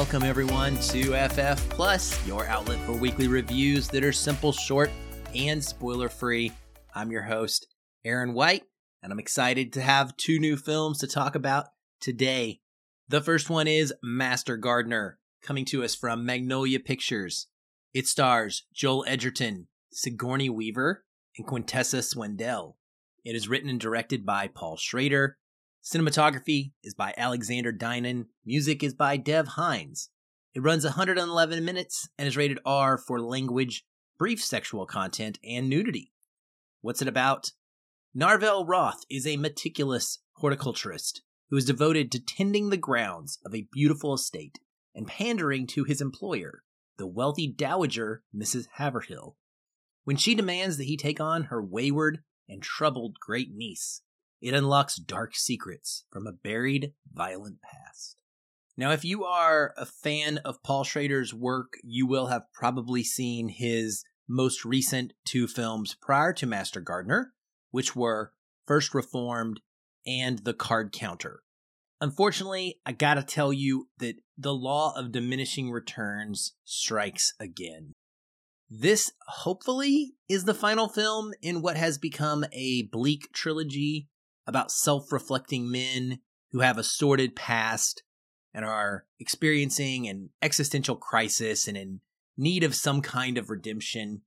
Welcome everyone to FF Plus, your outlet for weekly reviews that are simple, short, and spoiler free. I'm your host, Aaron White, and I'm excited to have two new films to talk about today. The first one is Master Gardener, coming to us from Magnolia Pictures. It stars Joel Edgerton, Sigourney Weaver, and Quintessa Swindell. It is written and directed by Paul Schrader. Cinematography is by Alexander Dynan. Music is by Dev Hynes. It runs 111 minutes and is rated R for language, brief sexual content, and nudity. What's it about? Narvel Roth is a meticulous horticulturist who is devoted to tending the grounds of a beautiful estate and pandering to his employer, the wealthy dowager Mrs. Haverhill, when she demands that he take on her wayward and troubled great niece. It unlocks dark secrets from a buried, violent past. Now, if you are a fan of Paul Schrader's work, you will have probably seen his most recent two films prior to Master Gardener, which were First Reformed and The Card Counter. Unfortunately, I gotta tell you that the law of diminishing returns strikes again. This, hopefully, is the final film in what has become a bleak trilogy about self reflecting men who have a sordid past and are experiencing an existential crisis and in need of some kind of redemption.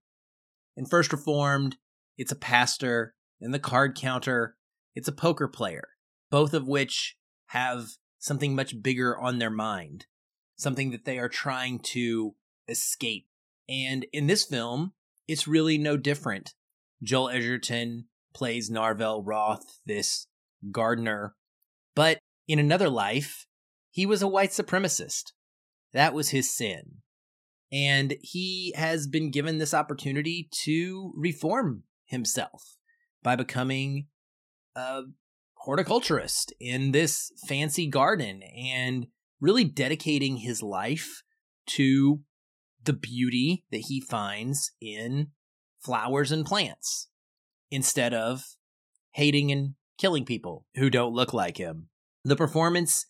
In First Reformed, it's a pastor. In the card counter, it's a poker player, both of which have something much bigger on their mind, something that they are trying to escape. And in this film, it's really no different. Joel Edgerton plays Narvel Roth, this gardener, but in another life, he was a white supremacist. That was his sin. And he has been given this opportunity to reform himself by becoming a horticulturist in this fancy garden and really dedicating his life to the beauty that he finds in flowers and plants instead of hating and killing people who don't look like him. The performance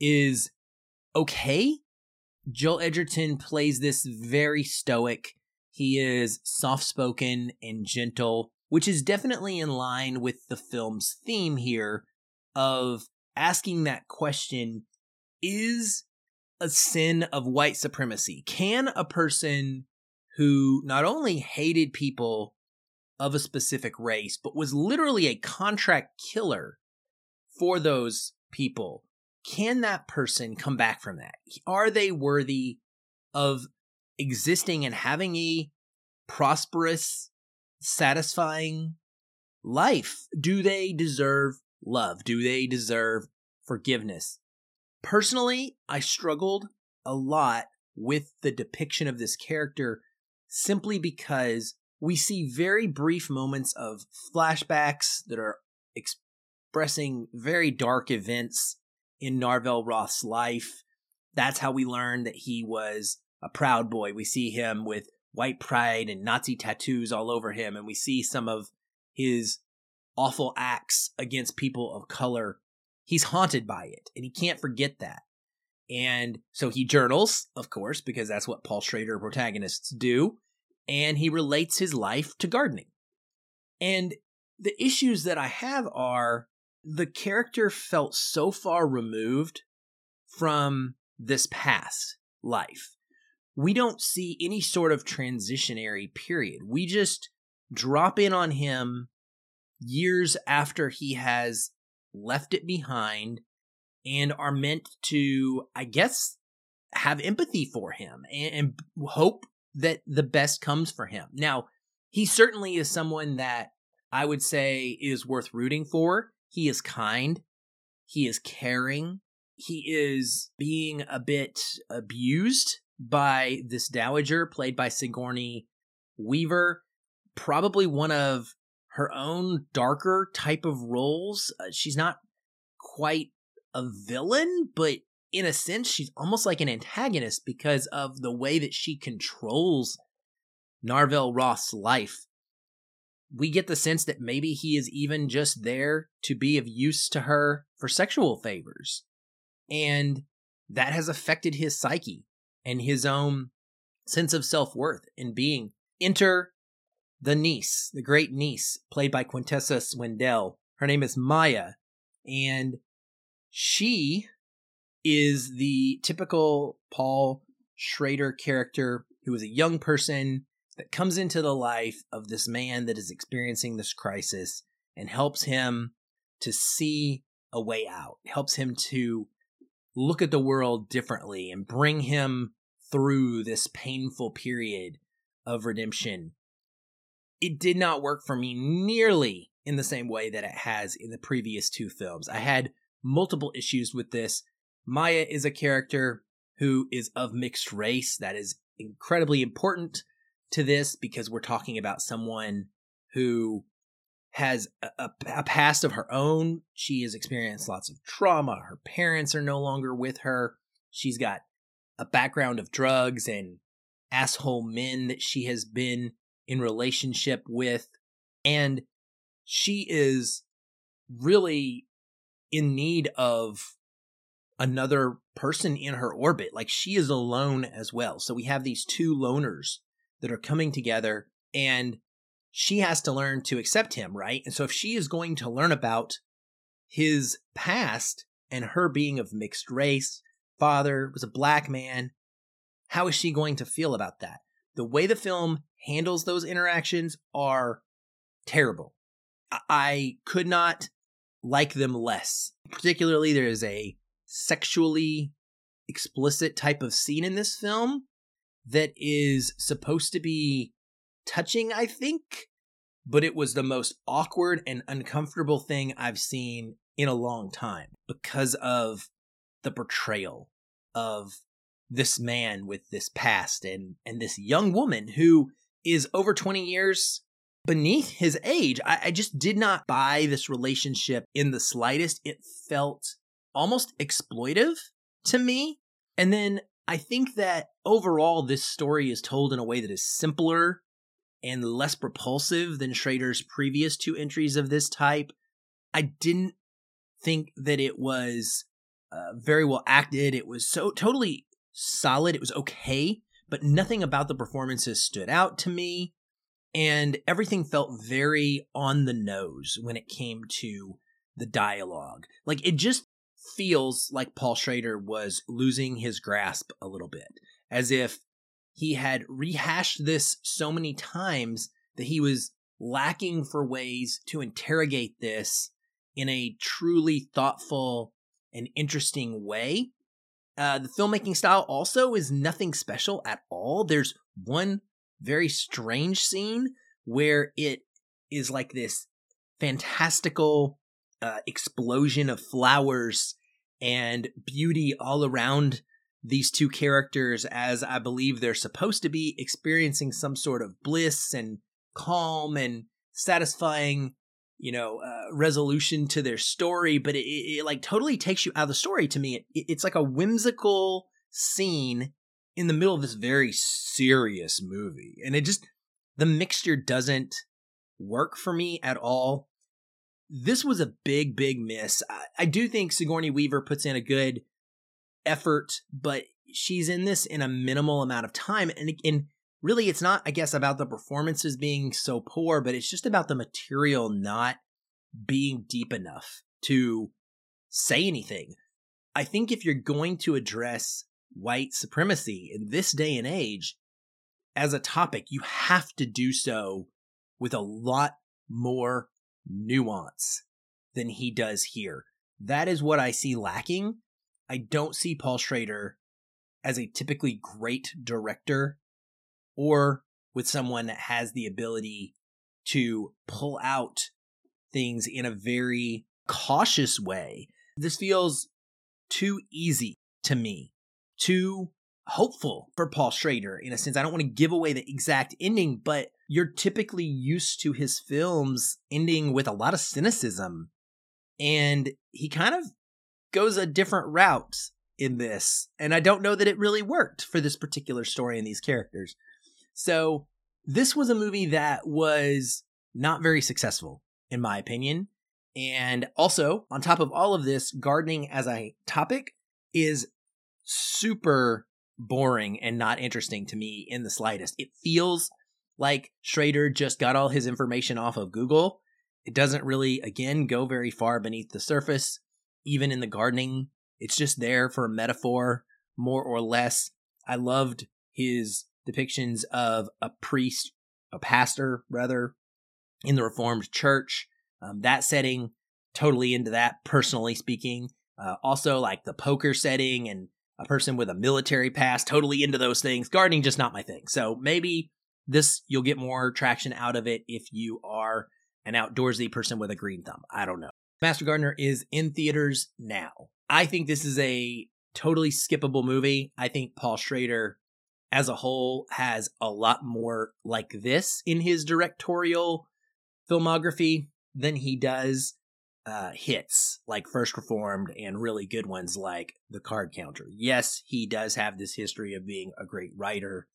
is okay. Joel Edgerton plays this very stoic. He is soft spoken and gentle which is definitely in line with the film's theme here of asking that question is a sin of white supremacy can a person who not only hated people of a specific race but was literally a contract killer for those people can that person come back from that are they worthy of existing and having a prosperous satisfying life? Do they deserve love? Do they deserve forgiveness? Personally, I struggled a lot with the depiction of this character simply because we see very brief moments of flashbacks that are expressing very dark events in Narvel Roth's life. That's how we learn that he was a proud boy. We see him with white pride and Nazi tattoos all over him, and we see some of his awful acts against people of color. He's haunted by it, and he can't forget that. And so he journals, of course, because that's what Paul Schrader protagonists do, and he relates his life to gardening. And the issues that I have are the character felt so far removed from this past life we don't see any sort of transitionary period. We just drop in on him years after he has left it behind and are meant to, I guess, have empathy for him and, and hope that the best comes for him. Now, he certainly is someone that I would say is worth rooting for. He is kind, he is caring, he is being a bit abused by this dowager played by Sigourney Weaver, probably one of her own darker type of roles. Uh, she's not quite a villain, but in a sense, she's almost like an antagonist because of the way that she controls Narvel Roth's life. We get the sense that maybe he is even just there to be of use to her for sexual favors. And that has affected his psyche and his own sense of self worth and being. Enter the niece, the great niece, played by Quintessa Swindell. Her name is Maya, and she is the typical Paul Schrader character who is a young person that comes into the life of this man that is experiencing this crisis and helps him to see a way out, helps him to look at the world differently and bring him through this painful period of redemption. It did not work for me nearly in the same way that it has in the previous two films. I had multiple issues with this. Maya is a character who is of mixed race. That is incredibly important to this because we're talking about someone who has a, a, past of her own. She has experienced lots of trauma. Her parents are no longer with her. She's got a background of drugs and asshole men that she has been in relationship with. And she is really in need of another person in her orbit. Like she is alone as well. So we have these two loners that are coming together and she has to learn to accept him, right? And so if she is going to learn about his past and her being of mixed race, father was a black man, how is she going to feel about that? The way the film handles those interactions are terrible. I could not like them less. Particularly, there is a sexually explicit type of scene in this film that is supposed to be touching, I think, but it was the most awkward and uncomfortable thing I've seen in a long time because of the portrayal of this man with this past and and this young woman who is over 20 years beneath his age. I, I just did not buy this relationship in the slightest. It felt almost exploitive to me. And then I think that overall, this story is told in a way that is simpler and less propulsive than Schrader's previous two entries of this type. I didn't think that it was uh, very well acted. It was so totally solid. It was okay, but nothing about the performances stood out to me. And everything felt very on the nose when it came to the dialogue. Like it just feels like Paul Schrader was losing his grasp a little bit, as if he had rehashed this so many times that he was lacking for ways to interrogate this in a truly thoughtful and interesting way. Uh, the filmmaking style also is nothing special at all. There's one very strange scene where it is like this fantastical uh, explosion of flowers and beauty all around these two characters as I believe they're supposed to be experiencing some sort of bliss and calm and satisfying, you know, uh, resolution to their story. But it, it, it, like totally takes you out of the story to me. It, it's like a whimsical scene in the middle of this very serious movie. And it just, the mixture doesn't work for me at all this was a big, big miss. I, I do think Sigourney Weaver puts in a good effort, but she's in this in a minimal amount of time. And, and really, it's not, I guess, about the performances being so poor, but it's just about the material not being deep enough to say anything. I think if you're going to address white supremacy in this day and age as a topic, you have to do so with a lot more nuance than he does here. That is what I see lacking. I don't see Paul Schrader as a typically great director or with someone that has the ability to pull out things in a very cautious way. This feels too easy to me, too hopeful for Paul Schrader in a sense. I don't want to give away the exact ending, but you're typically used to his films ending with a lot of cynicism. And he kind of goes a different route in this. And I don't know that it really worked for this particular story and these characters. So this was a movie that was not very successful, in my opinion. And also, on top of all of this, gardening as a topic is super boring and not interesting to me in the slightest. It feels like Schrader just got all his information off of Google. It doesn't really, again, go very far beneath the surface. Even in the gardening, it's just there for a metaphor, more or less. I loved his depictions of a priest, a pastor, rather, in the Reformed Church. Um, that setting, totally into that, personally speaking. Uh, also, like the poker setting and a person with a military past, totally into those things. Gardening, just not my thing. So maybe this, you'll get more traction out of it if you are an outdoorsy person with a green thumb. I don't know. Master Gardener is in theaters now. I think this is a totally skippable movie. I think Paul Schrader as a whole has a lot more like this in his directorial filmography than he does uh, hits like First Reformed and really good ones like The Card Counter. Yes, he does have this history of being a great writer.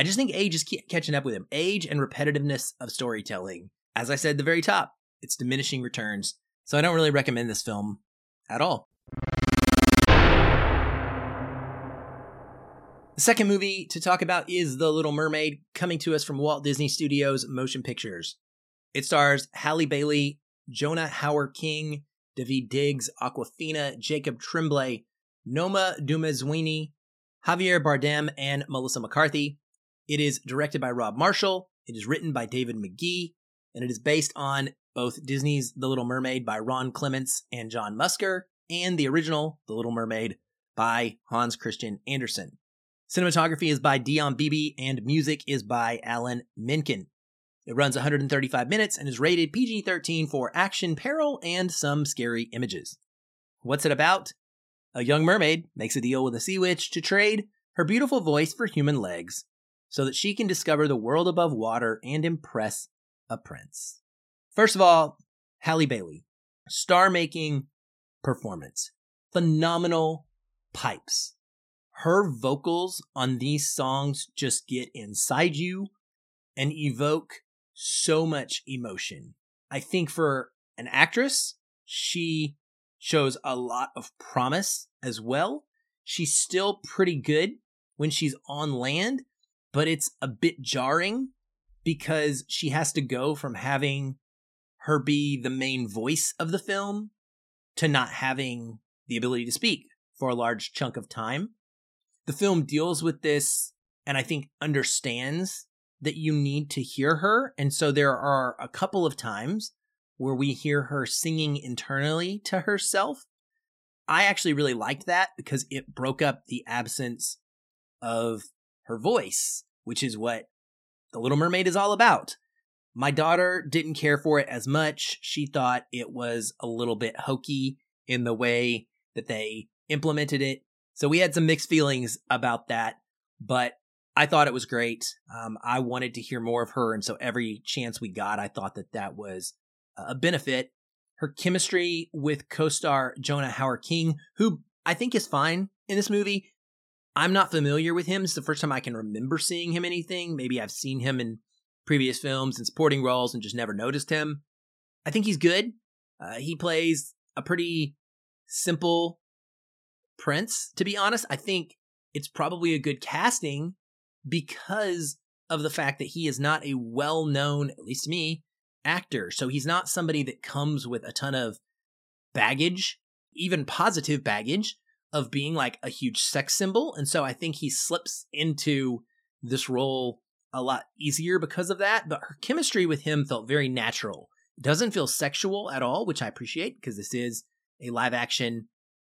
I just think age is catching up with him. Age and repetitiveness of storytelling. As I said at the very top, it's diminishing returns. So I don't really recommend this film at all. The second movie to talk about is The Little Mermaid, coming to us from Walt Disney Studios Motion Pictures. It stars Halle Bailey, Jonah Hauer-King, Daveed Diggs, Awkwafina, Jacob Tremblay, Noma Dumezweni, Javier Bardem, and Melissa McCarthy. It is directed by Rob Marshall. It is written by David Magee, and it is based on both Disney's The Little Mermaid by Ron Clements and John Musker, and the original The Little Mermaid by Hans Christian Andersen. Cinematography is by Dion Beebe and music is by Alan Menken. It runs 135 minutes and is rated PG 13 for action, peril, and some scary images. What's it about? A young mermaid makes a deal with a sea witch to trade her beautiful voice for human legs so that she can discover the world above water and impress a prince. First of all, Halle Bailey, star making performance, phenomenal pipes her vocals on these songs just get inside you and evoke so much emotion. I think for an actress, she shows a lot of promise as well. She's still pretty good when she's on land, but it's a bit jarring because she has to go from having her be the main voice of the film to not having the ability to speak for a large chunk of time the film deals with this and I think understands that you need to hear her. And so there are a couple of times where we hear her singing internally to herself. I actually really liked that because it broke up the absence of her voice, which is what The Little Mermaid is all about. My daughter didn't care for it as much. She thought it was a little bit hokey in the way that they implemented it. So we had some mixed feelings about that, but I thought it was great. Um, I wanted to hear more of her, and so every chance we got, I thought that that was a benefit. Her chemistry with co-star Jonah Hauer-King, who I think is fine in this movie. I'm not familiar with him. It's the first time I can remember seeing him anything. Maybe I've seen him in previous films and supporting roles and just never noticed him. I think he's good. Uh, he plays a pretty simple Prince, to be honest, I think it's probably a good casting because of the fact that he is not a well known, at least to me, actor. So he's not somebody that comes with a ton of baggage, even positive baggage, of being like a huge sex symbol. And so I think he slips into this role a lot easier because of that. But her chemistry with him felt very natural. It doesn't feel sexual at all, which I appreciate because this is a live action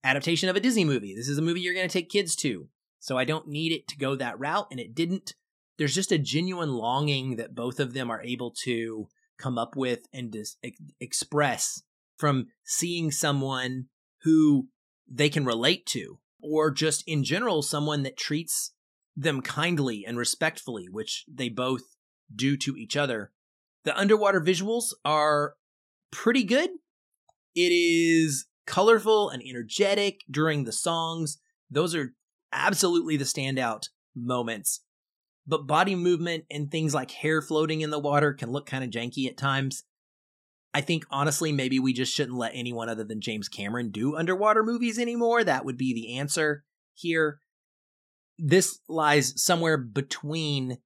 adaptation of a Disney movie. This is a movie you're going to take kids to. So I don't need it to go that route, and it didn't. There's just a genuine longing that both of them are able to come up with and dis- express from seeing someone who they can relate to, or just in general, someone that treats them kindly and respectfully, which they both do to each other. The underwater visuals are pretty good. It is colorful and energetic during the songs. Those are absolutely the standout moments. But body movement and things like hair floating in the water can look kind of janky at times. I think honestly, maybe we just shouldn't let anyone other than James Cameron do underwater movies anymore. That would be the answer. here. This lies somewhere between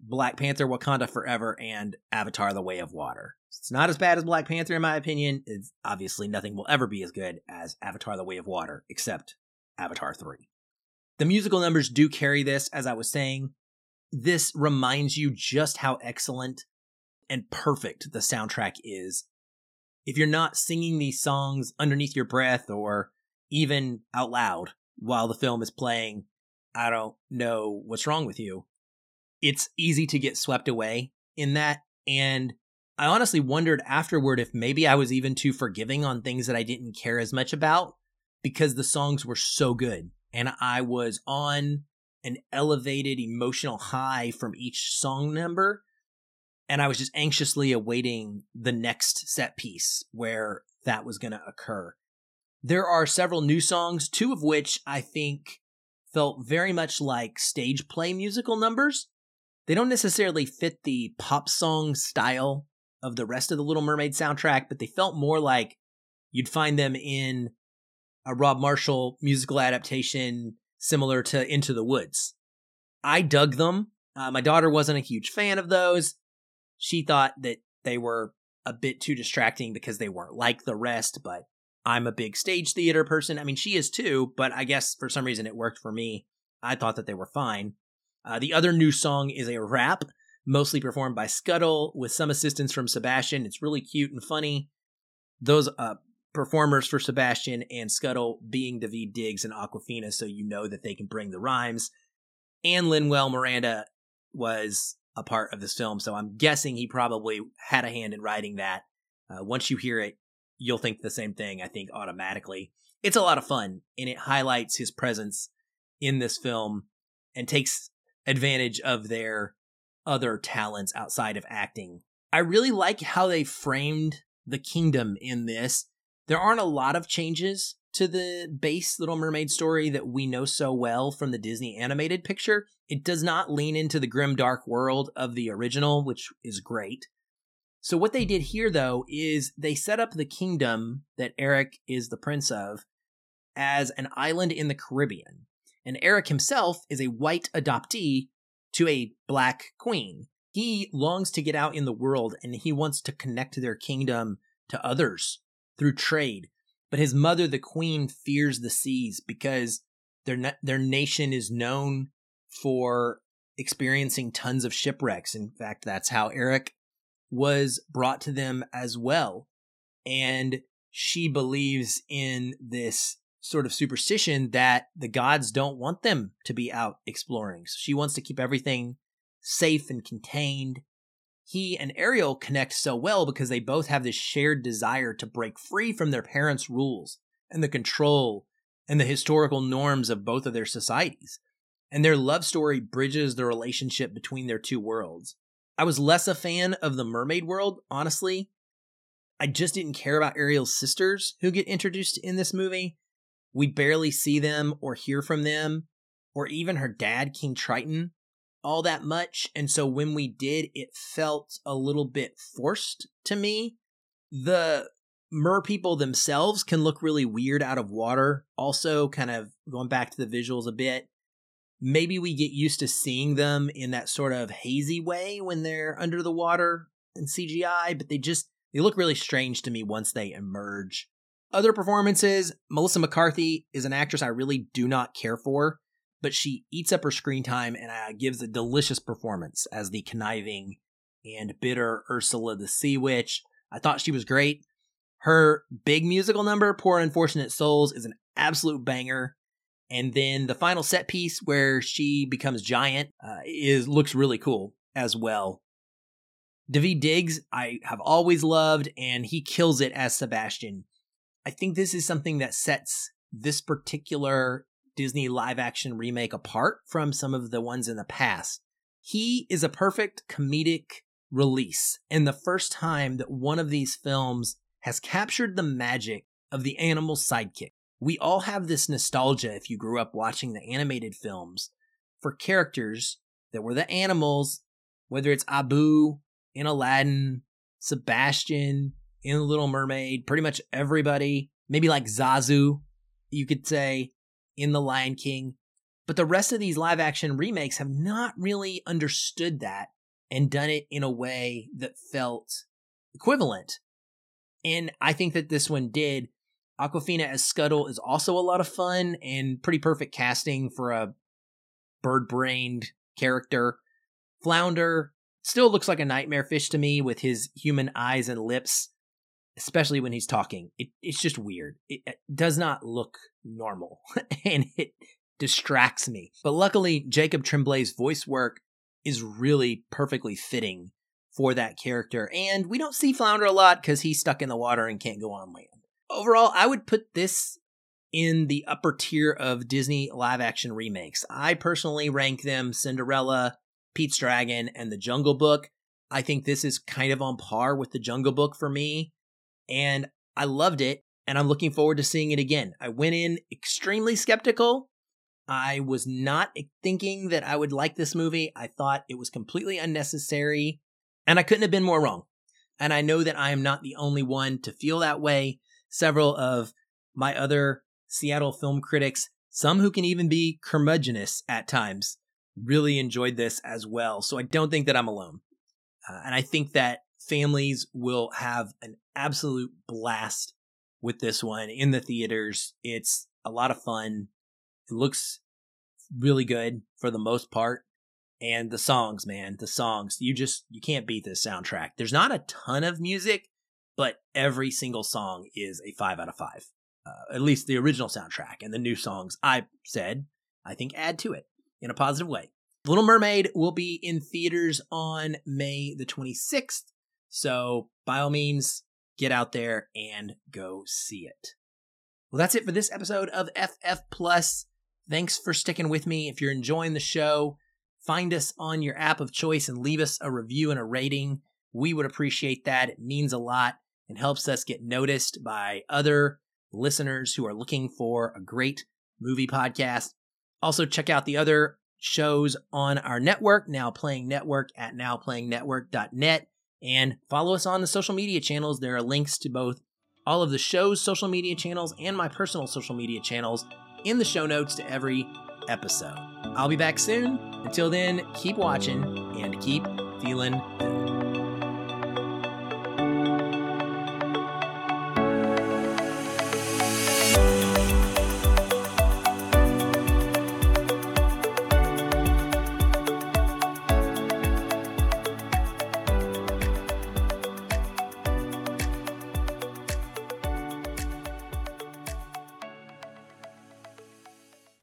Black Panther Wakanda Forever and Avatar The Way of Water. It's not as bad as Black Panther, in my opinion. It's obviously nothing will ever be as good as Avatar The Way of Water, except Avatar 3. The musical numbers do carry this, as I was saying. This reminds you just how excellent and perfect the soundtrack is. If you're not singing these songs underneath your breath or even out loud while the film is playing, I don't know what's wrong with you. It's easy to get swept away in that. And I honestly wondered afterward if maybe I was even too forgiving on things that I didn't care as much about because the songs were so good and I was on an elevated emotional high from each song number. And I was just anxiously awaiting the next set piece where that was going to occur. There are several new songs, two of which I think felt very much like stage play musical numbers. They don't necessarily fit the pop song style of the rest of the Little Mermaid soundtrack, but they felt more like you'd find them in a Rob Marshall musical adaptation similar to Into the Woods. I dug them. Uh, my daughter wasn't a huge fan of those. She thought that they were a bit too distracting because they weren't like the rest, but I'm a big stage theater person. I mean, she is too, but I guess for some reason it worked for me. I thought that they were fine. Uh, the other new song is a rap, mostly performed by Scuttle with some assistance from Sebastian. It's really cute and funny. Those uh, performers for Sebastian and Scuttle being Daveed Diggs and Awkwafina, so you know that they can bring the rhymes. And Lin-Manuel Miranda was a part of this film, so I'm guessing he probably had a hand in writing that. Uh, once you hear it, you'll think the same thing, I think, automatically. It's a lot of fun, and it highlights his presence in this film and takes advantage of their other talents outside of acting. I really like how they framed the kingdom in this. There aren't a lot of changes to the base Little Mermaid story that we know so well from the Disney animated picture. It does not lean into the grim dark world of the original, which is great. So what they did here though is they set up the kingdom that Eric is the prince of as an island in the Caribbean. And Eric himself is a white adoptee to a black queen. He longs to get out in the world and he wants to connect their kingdom to others through trade. But his mother, the queen, fears the seas because their their nation is known for experiencing tons of shipwrecks. In fact, that's how Eric was brought to them as well. And she believes in this sort of superstition that the gods don't want them to be out exploring. So she wants to keep everything safe and contained. He and Ariel connect so well because they both have this shared desire to break free from their parents' rules and the control and the historical norms of both of their societies. And their love story bridges the relationship between their two worlds. I was less a fan of the mermaid world, honestly. I just didn't care about Ariel's sisters who get introduced in this movie. We barely see them or hear from them, or even her dad, King Triton, all that much. And so when we did, it felt a little bit forced to me. The mer people themselves can look really weird out of water. Also, kind of going back to the visuals a bit, maybe we get used to seeing them in that sort of hazy way when they're under the water in CGI, but they just they look really strange to me once they emerge. Other performances, Melissa McCarthy is an actress I really do not care for, but she eats up her screen time and uh, gives a delicious performance as the conniving and bitter Ursula the Sea Witch. I thought she was great. Her big musical number, Poor Unfortunate Souls, is an absolute banger. And then the final set piece where she becomes giant uh, is looks really cool as well. Daveed Diggs, I have always loved, and he kills it as Sebastian. I think this is something that sets this particular Disney live action remake apart from some of the ones in the past. He is a perfect comedic release, and the first time that one of these films has captured the magic of the animal sidekick. We all have this nostalgia if you grew up watching the animated films for characters that were the animals, whether it's Abu in Aladdin, Sebastian in Little Mermaid, pretty much everybody, maybe like Zazu, you could say. In The Lion King, but the rest of these live action remakes have not really understood that and done it in a way that felt equivalent. And I think that this one did. Awkwafina as Scuttle is also a lot of fun and pretty perfect casting for a bird brained character. Flounder still looks like a nightmare fish to me with his human eyes and lips, especially when he's talking. It, it's just weird. It, it does not look normal and it distracts me. But luckily, Jacob Tremblay's voice work is really perfectly fitting for that character. And we don't see Flounder a lot because he's stuck in the water and can't go on land. Overall, I would put this in the upper tier of Disney live action remakes. I personally rank them Cinderella, Pete's Dragon, and The Jungle Book. I think this is kind of on par with The Jungle Book for me. And I loved it, and I'm looking forward to seeing it again. I went in extremely skeptical. I was not thinking that I would like this movie. I thought it was completely unnecessary, and I couldn't have been more wrong. And I know that I am not the only one to feel that way. Several of my other Seattle film critics, some who can even be curmudgeonous at times, really enjoyed this as well. So I don't think that I'm alone. Uh, and I think that families will have an absolute blast with this one in the theaters. It's a lot of fun. It looks really good for the most part. And the songs, man, the songs, you just, you can't beat this soundtrack. There's not a ton of music, but every single song is a five out of five uh, at least the original soundtrack and the new songs I said, I think add to it in a positive way. Little Mermaid will be in theaters on May the 26th. So by all means, get out there and go see it. Well, that's it for this episode of FF Plus. Thanks for sticking with me. If you're enjoying the show, find us on your app of choice and leave us a review and a rating. We would appreciate that. It means a lot and helps us get noticed by other listeners who are looking for a great movie podcast. Also, check out the other shows on our network, Now Playing Network at nowplayingnetwork.net, and follow us on the social media channels. There are links to both all of the show's social media channels and my personal social media channels in the show notes to every episode. I'll be back soon. Until then, keep watching and keep feeling